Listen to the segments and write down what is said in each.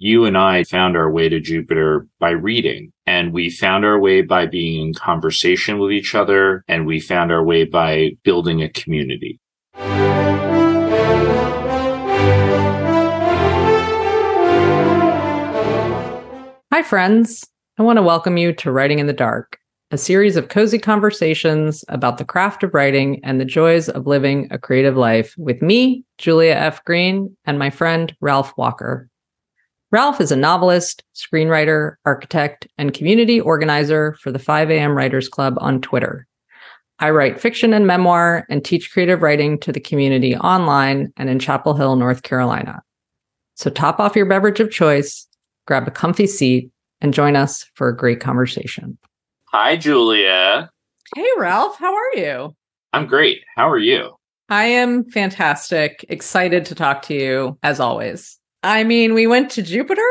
You and I found our way to Jupiter by reading and we found our way by being in conversation with each other and we found our way by building a community. Hi, friends. I want to welcome you to Writing in the Dark, a series of cozy conversations about the craft of writing and the joys of living a creative life with me, Julia F. Green, and my friend, Ralph Walker. Ralph is a novelist, screenwriter, architect, and community organizer for the 5 a.m. Writers Club on Twitter. I write fiction and memoir and teach creative writing to the community online and in Chapel Hill, North Carolina. So top off your beverage of choice, grab a comfy seat, and join us for a great conversation. Hi, Julia. Hey, Ralph. How are you? I'm great. How are you? I am fantastic. Excited to talk to you as always. I mean, we went to Jupiter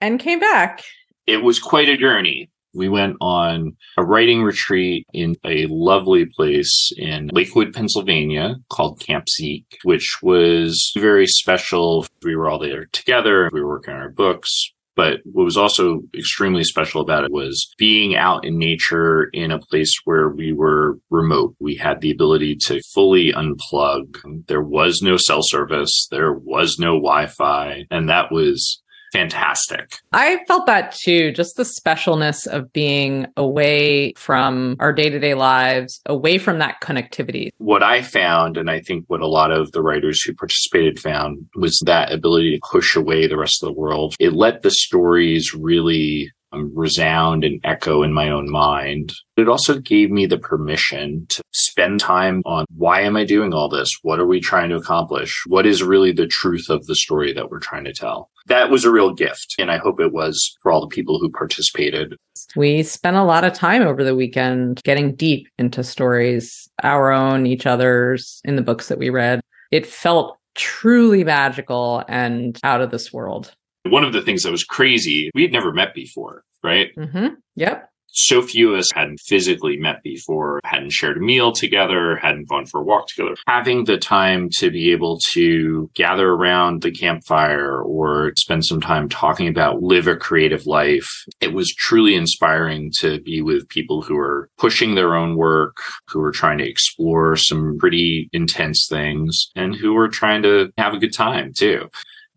and came back. It was quite a journey. We went on a writing retreat in a lovely place in Lakewood, Pennsylvania called Camp Zeke, which was very special. We were all there together. We were working on our books. But what was also extremely special about it was being out in nature in a place where we were remote. We had the ability to fully unplug. There was no cell service. There was no Wi-Fi. And that was fantastic. I felt that too, just the specialness of being away from our day to day lives, away from that connectivity. What I found, and I think what a lot of the writers who participated found, was that ability to push away the rest of the world. It let the stories really um, resound and echo in my own mind. It also gave me the permission to spend time on why am I doing all this? What are we trying to accomplish? What is really the truth of the story that we're trying to tell? That was a real gift. And I hope it was for all the people who participated. We spent a lot of time over the weekend getting deep into stories, our own, each other's, in the books that we read. It felt truly magical and out of this world. One of the things that was crazy, we had never met before, right? Mm-hmm. Yep. So few of us hadn't physically met before, hadn't shared a meal together, hadn't gone for a walk together. Having the time to be able to gather around the campfire or spend some time talking about live a creative life, it was truly inspiring to be with people who are pushing their own work, who are trying to explore some pretty intense things, and who are trying to have a good time too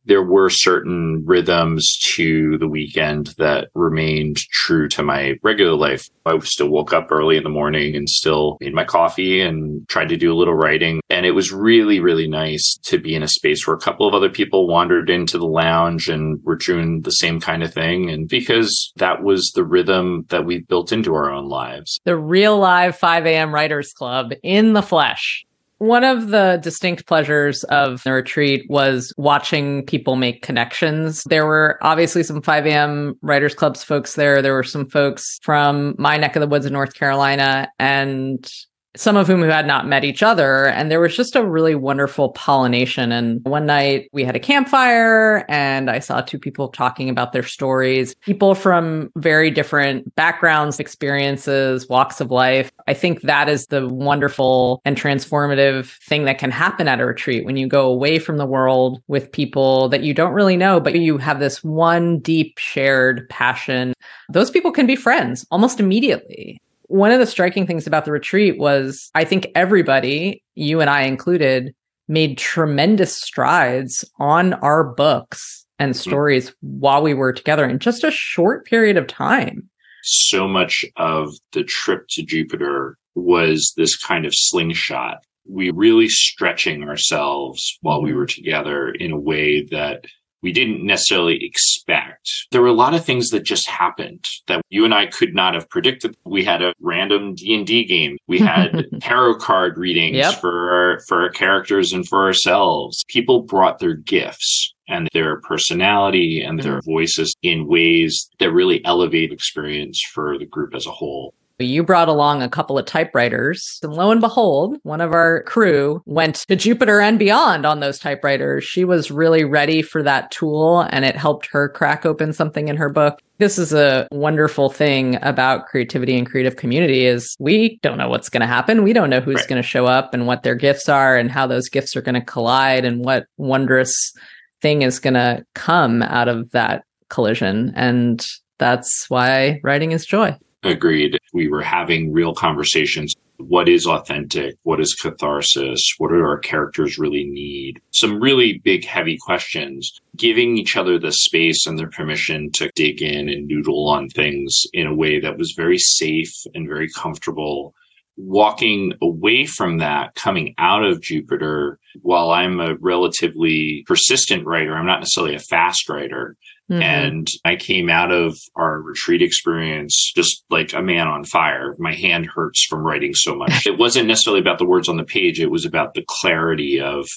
there were certain rhythms to the weekend that remained true to my regular life. I still woke up early in the morning and still made my coffee and tried to do a little writing. And it was really, really nice to be in a space where a couple of other people wandered into the lounge and were doing the same kind of thing. And because that was the rhythm that we built into our own lives. The real live 5 a.m. Writers Club in the flesh. One of the distinct pleasures of the retreat was watching people make connections. There were obviously some 5 a.m. Writers Clubs folks there. There were some folks from my neck of the woods in North Carolina and some of whom who had not met each other. And there was just a really wonderful pollination. And one night we had a campfire and I saw two people talking about their stories, people from very different backgrounds, experiences, walks of life. I think that is the wonderful and transformative thing that can happen at a retreat when you go away from the world with people that you don't really know, but you have this one deep shared passion. Those people can be friends almost immediately. One of the striking things about the retreat was I think everybody, you and I included, made tremendous strides on our books and mm-hmm. stories mm-hmm. while we were together in just a short period of time. So much of the trip to Jupiter was this kind of slingshot. We really stretching ourselves while we mm-hmm. were together in a way that we didn't necessarily expect. There were a lot of things that just happened that you and I could not have predicted. We had a random D&D game. We had tarot card readings yep. for our, for our characters and for ourselves. People brought their gifts and their personality and their mm-hmm. voices in ways that really elevate experience for the group as a whole. You brought along a couple of typewriters, and lo and behold, one of our crew went to Jupiter and beyond on those typewriters. She was really ready for that tool, and it helped her crack open something in her book. This is a wonderful thing about creativity and creative community is we don't know what's going to happen. We don't know who's right. going to show up and what their gifts are and how those gifts are going to collide and what wondrous thing is going to come out of that collision. And that's why writing is joy. Agreed. We were having real conversations. What is authentic? What is catharsis? What do our characters really need? Some really big, heavy questions. Giving each other the space and the permission to dig in and noodle on things in a way that was very safe and very comfortable walking away from that, coming out of Jupiter, while I'm a relatively persistent writer, I'm not necessarily a fast writer. Mm-hmm. And I came out of our retreat experience just like a man on fire. My hand hurts from writing so much. it wasn't necessarily about the words on the page, it was about the clarity of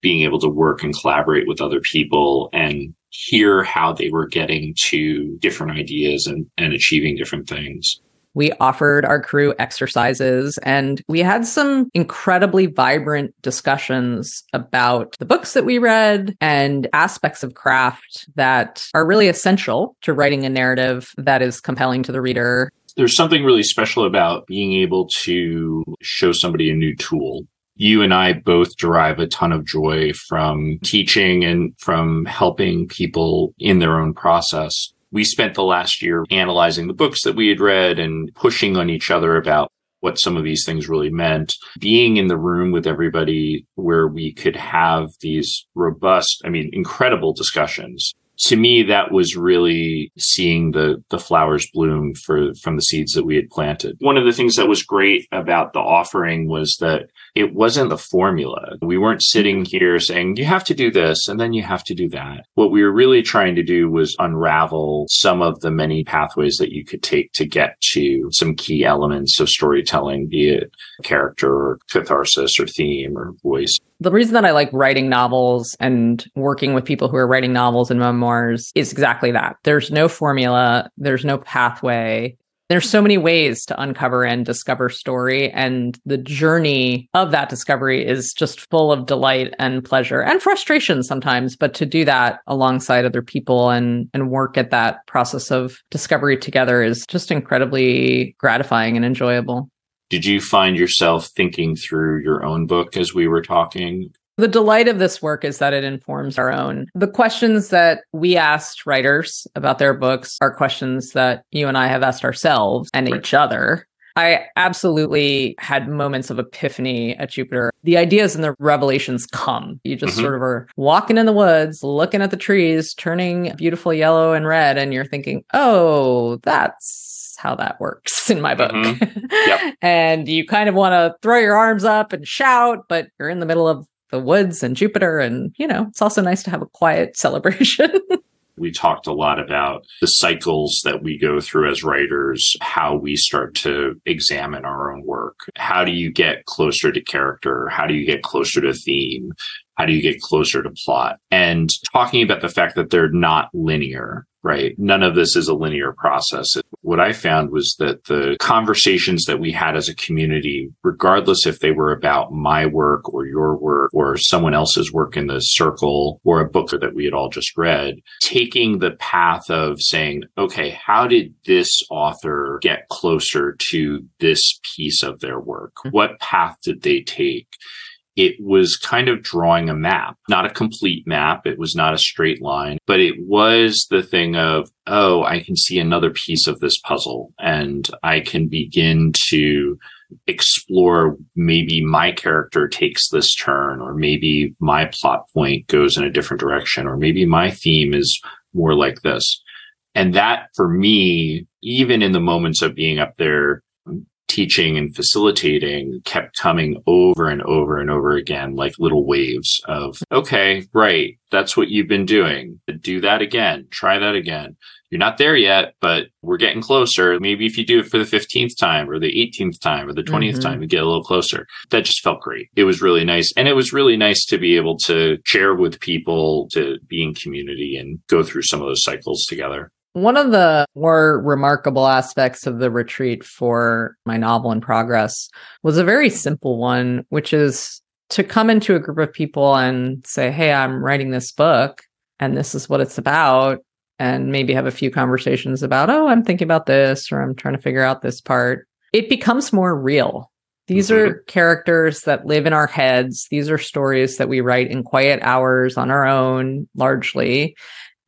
being able to work and collaborate with other people and hear how they were getting to different ideas and, and achieving different things we offered our crew exercises and we had some incredibly vibrant discussions about the books that we read and aspects of craft that are really essential to writing a narrative that is compelling to the reader. There's something really special about being able to show somebody a new tool you and I both derive a ton of joy from teaching and from helping people in their own process we spent the last year analyzing the books that we had read and pushing on each other about what some of these things really meant. Being in the room with everybody where we could have these robust, I mean, incredible discussions. To me, that was really seeing the, the flowers bloom for, from the seeds that we had planted. One of the things that was great about the offering was that it wasn't the formula. We weren't sitting mm-hmm. here saying, you have to do this and then you have to do that. What we were really trying to do was unravel some of the many pathways that you could take to get to some key elements of storytelling, be it character or catharsis or theme or voice. The reason that I like writing novels and working with people who are writing novels and memoirs is exactly that. There's no formula, there's no pathway. There's so many ways to uncover and discover story and the journey of that discovery is just full of delight and pleasure and frustration sometimes but to do that alongside other people and and work at that process of discovery together is just incredibly gratifying and enjoyable did you find yourself thinking through your own book as we were talking the delight of this work is that it informs our own. The questions that we asked writers about their books are questions that you and I have asked ourselves and right. each other. I absolutely had moments of epiphany at Jupiter. The ideas and the revelations come. You just mm-hmm. sort of are walking in the woods, looking at the trees, turning beautiful yellow and red, and you're thinking, oh, that's how that works in my book. Mm-hmm. Yep. and you kind of want to throw your arms up and shout, but you're in the middle of the woods and Jupiter. And, you know, it's also nice to have a quiet celebration. We talked a lot about the cycles that we go through as writers, how we start to examine our own work. How do you get closer to character? How do you get closer to theme? How do you get closer to plot? And talking about the fact that they're not linear, right? None of this is a linear process. What I found was that the conversations that we had as a community, regardless if they were about my work or your work or someone else's work in the circle or a book that we had all just read, taking the path of saying, okay, how did this author get closer to this piece of their work? Mm-hmm. What path did they take? It was kind of drawing a map, not a complete map. It was not a straight line, but it was the thing of, oh, I can see another piece of this puzzle and I can begin to explore maybe my character takes this turn or maybe my plot point goes in a different direction or maybe my theme is more like this. And that for me, even in the moments of being up there teaching and facilitating kept coming over and over and over again, like little waves of, okay, right. That's what you've been doing. Do that again. Try that again. You're not there yet, but we're getting closer. Maybe if you do it for the 15th time or the 18th time or the 20th mm-hmm. time, you get a little closer. That just felt great. It was really nice. And it was really nice to be able to share with people, to be in community and go through some of those cycles together. One of the more remarkable aspects of the retreat for my novel in progress was a very simple one, which is to come into a group of people and say, Hey, I'm writing this book and this is what it's about. And maybe have a few conversations about, Oh, I'm thinking about this or I'm trying to figure out this part. It becomes more real. These mm-hmm. are characters that live in our heads. These are stories that we write in quiet hours on our own, largely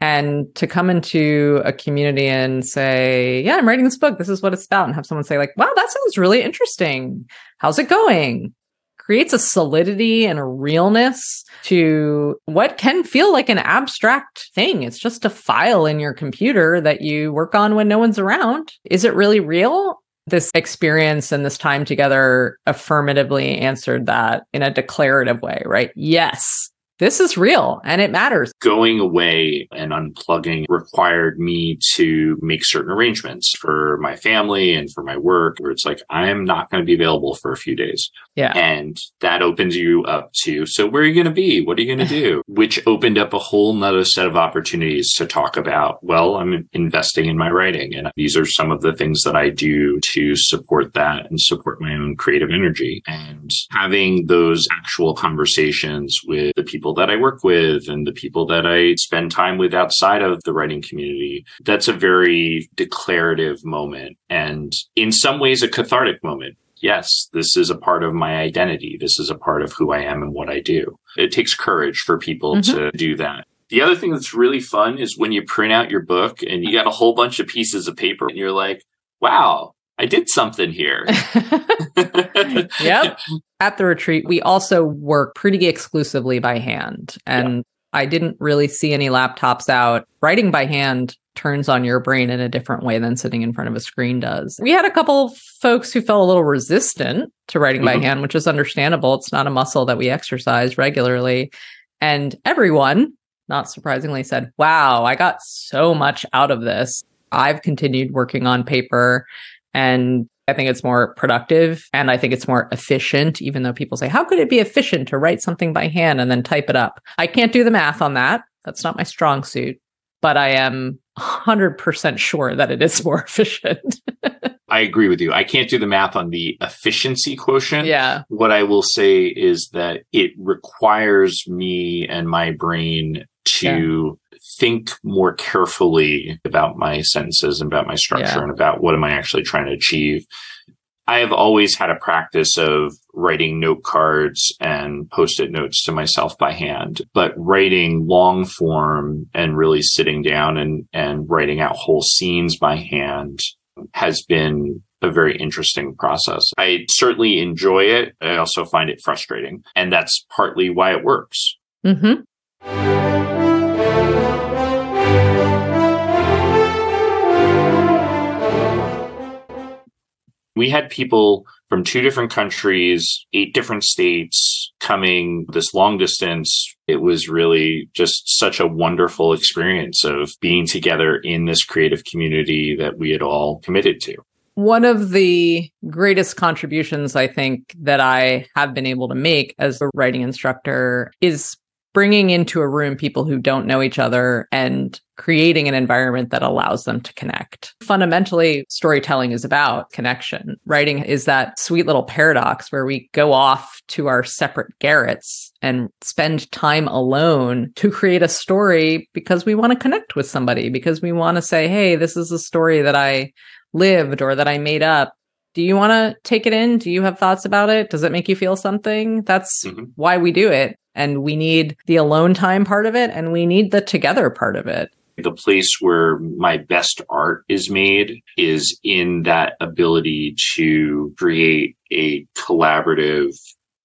And to come into a community and say, yeah, I'm writing this book. This is what it's about. And have someone say like, wow, that sounds really interesting. How's it going? creates a solidity and a realness to what can feel like an abstract thing. It's just a file in your computer that you work on when no one's around. Is it really real? This experience and this time together affirmatively answered that in a declarative way, right? Yes this is real and it matters. Going away and unplugging required me to make certain arrangements for my family and for my work where it's like, I am not going to be available for a few days. Yeah. And that opens you up to, so where are you going to be? What are you going to do? Which opened up a whole nother set of opportunities to talk about, well, I'm investing in my writing and these are some of the things that I do to support that and support my own creative energy and having those actual conversations with the people people that I work with and the people that I spend time with outside of the writing community. That's a very declarative moment and in some ways a cathartic moment. Yes, this is a part of my identity. This is a part of who I am and what I do. It takes courage for people mm-hmm. to do that. The other thing that's really fun is when you print out your book and you got a whole bunch of pieces of paper and you're like, wow, I did something here. yep. At the retreat, we also work pretty exclusively by hand. And. I didn't really see any laptops out. Writing by hand turns on your brain in a different way than sitting in front of a screen does. We had a couple folks who felt a little resistant to writing mm-hmm. by hand, which is understandable. It's not a muscle that we exercise regularly. And everyone, not surprisingly, said, Wow, I got so much out of this. I've continued working on paper and I think it's more productive and I think it's more efficient, even though people say, how could it be efficient to write something by hand and then type it up? I can't do the math on that. That's not my strong suit, but I am 100% sure that it is more efficient. I agree with you. I can't do the math on the efficiency quotient. Yeah. What I will say is that it requires me and my brain to yeah. think more carefully about my sentences and about my structure yeah. and about what am I actually trying to achieve. I have always had a practice of writing note cards and post-it notes to myself by hand, but writing long form and really sitting down and, and writing out whole scenes by hand has been a very interesting process. I certainly enjoy it. I also find it frustrating. And that's partly why it works. Mm-hmm. We had people from two different countries, eight different states coming this long distance. It was really just such a wonderful experience of being together in this creative community that we had all committed to. One of the greatest contributions I think that I have been able to make as a writing instructor is bringing into a room people who don't know each other and creating an environment that allows them to connect. Fundamentally, storytelling is about connection. Writing is that sweet little paradox where we go off to our separate garrets and spend time alone to create a story because we want to connect with somebody, because we want to say, hey, this is a story that I lived or that I made up do you want to take it in? Do you have thoughts about it? Does it make you feel something? That's mm-hmm. why we do it. And we need the alone time part of it and we need the together part of it. The place where my best art is made is in that ability to create a collaborative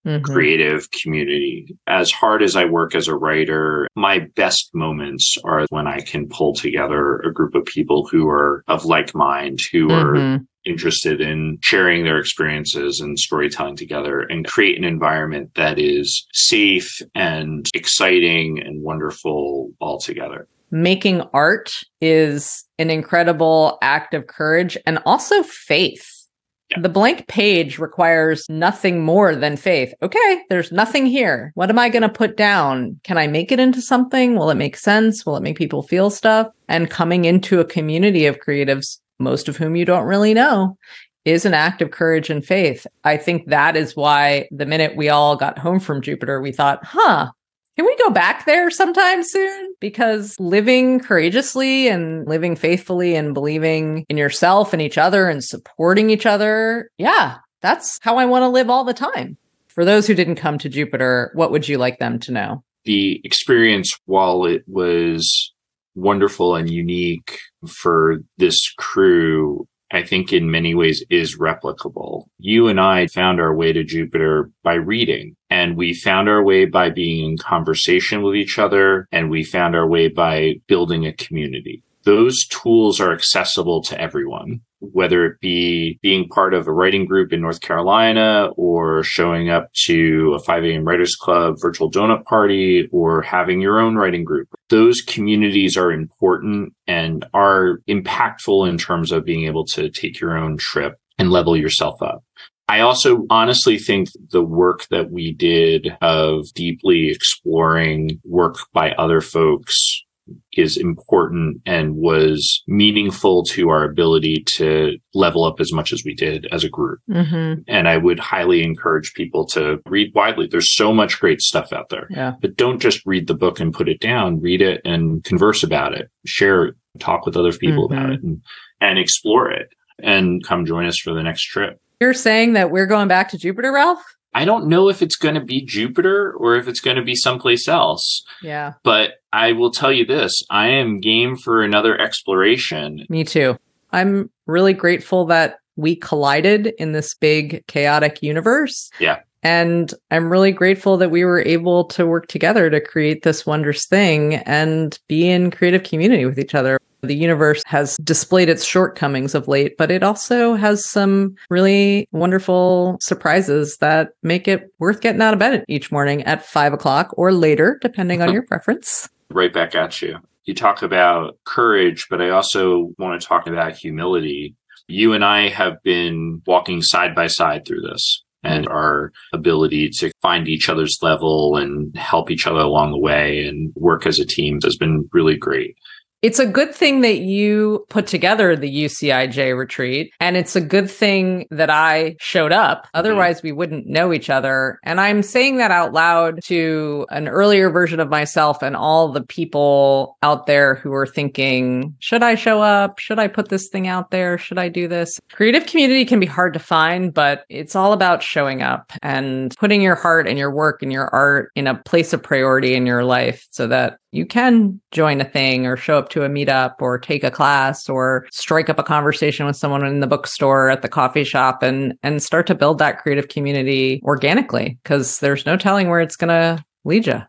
Mm-hmm. creative community. As hard as I work as a writer, my best moments are when I can pull together a group of people who are of like mind, who mm-hmm. are interested in sharing their experiences and storytelling together and create an environment that is safe and exciting and wonderful all together. Making art is an incredible act of courage and also faith. Yeah. The blank page requires nothing more than faith. Okay, there's nothing here. What am I going to put down? Can I make it into something? Will it make sense? Will it make people feel stuff? And coming into a community of creatives most of whom you don't really know, is an act of courage and faith. I think that is why the minute we all got home from Jupiter, we thought, huh, can we go back there sometime soon? Because living courageously and living faithfully and believing in yourself and each other and supporting each other, yeah, that's how I want to live all the time. For those who didn't come to Jupiter, what would you like them to know? The experience, while it was wonderful and unique for this crew I think in many ways is replicable. You and I found our way to Jupiter by reading and we found our way by being in conversation with each other and we found our way by building a community. Those tools are accessible to everyone whether it be being part of a writing group in North Carolina or showing up to a 5 a.m. Writers Club virtual donut party or having your own writing group. Those communities are important and are impactful in terms of being able to take your own trip and level yourself up. I also honestly think the work that we did of deeply exploring work by other folks is important and was meaningful to our ability to level up as much as we did as a group. Mm-hmm. And I would highly encourage people to read widely. There's so much great stuff out there. Yeah. But don't just read the book and put it down. Read it and converse about it. Share talk with other people mm-hmm. about it and, and explore it and come join us for the next trip. You're saying that we're going back to Jupiter, Ralph? I don't know if it's going to be Jupiter or if it's going to be someplace else. Yeah. But I will tell you this I am game for another exploration. Me too. I'm really grateful that we collided in this big chaotic universe. Yeah. And I'm really grateful that we were able to work together to create this wondrous thing and be in creative community with each other. The universe has displayed its shortcomings of late, but it also has some really wonderful surprises that make it worth getting out of bed each morning at five o'clock or later, depending on uh-huh. your preference. Right back at you. You talk about courage, but I also want to talk about humility. You and I have been walking side by side through this and our ability to find each other's level and help each other along the way and work as a team has been really great. It's a good thing that you put together the UCIJ retreat. And it's a good thing that I showed up. Mm-hmm. Otherwise, mm-hmm. we wouldn't know each other. And I'm saying that out loud to an earlier version of myself and all the people out there who are thinking, should I show up? Should I put this thing out there? Should I do this? Creative community can be hard to find, but it's all about showing up and putting your heart and your work and your art in a place of priority in your life so that you can join a thing or show up to a meetup or take a class or strike up a conversation with someone in the bookstore at the coffee shop and and start to build that creative community organically because there's no telling where it's going to lead you.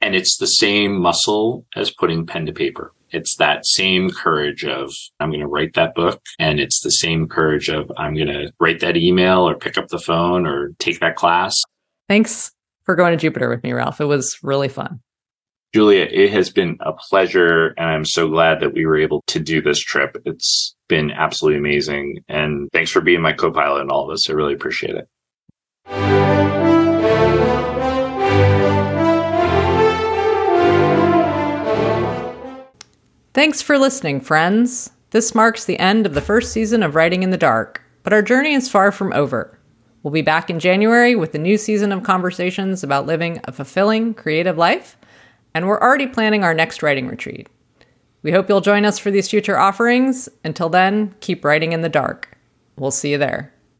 And it's the same muscle as putting pen to paper. It's that same courage of I'm going to write that book and it's the same courage of I'm going to write that email or pick up the phone or take that class. Thanks for going to Jupiter with me, Ralph. It was really fun. Julia, it has been a pleasure, and I'm so glad that we were able to do this trip. It's been absolutely amazing. And thanks for being my co pilot in all of this. I really appreciate it. Thanks for listening, friends. This marks the end of the first season of Writing in the Dark, but our journey is far from over. We'll be back in January with a new season of conversations about living a fulfilling, creative life and we're already planning our next writing retreat. We hope you'll join us for these future offerings. Until then, keep writing in the dark. We'll see you there.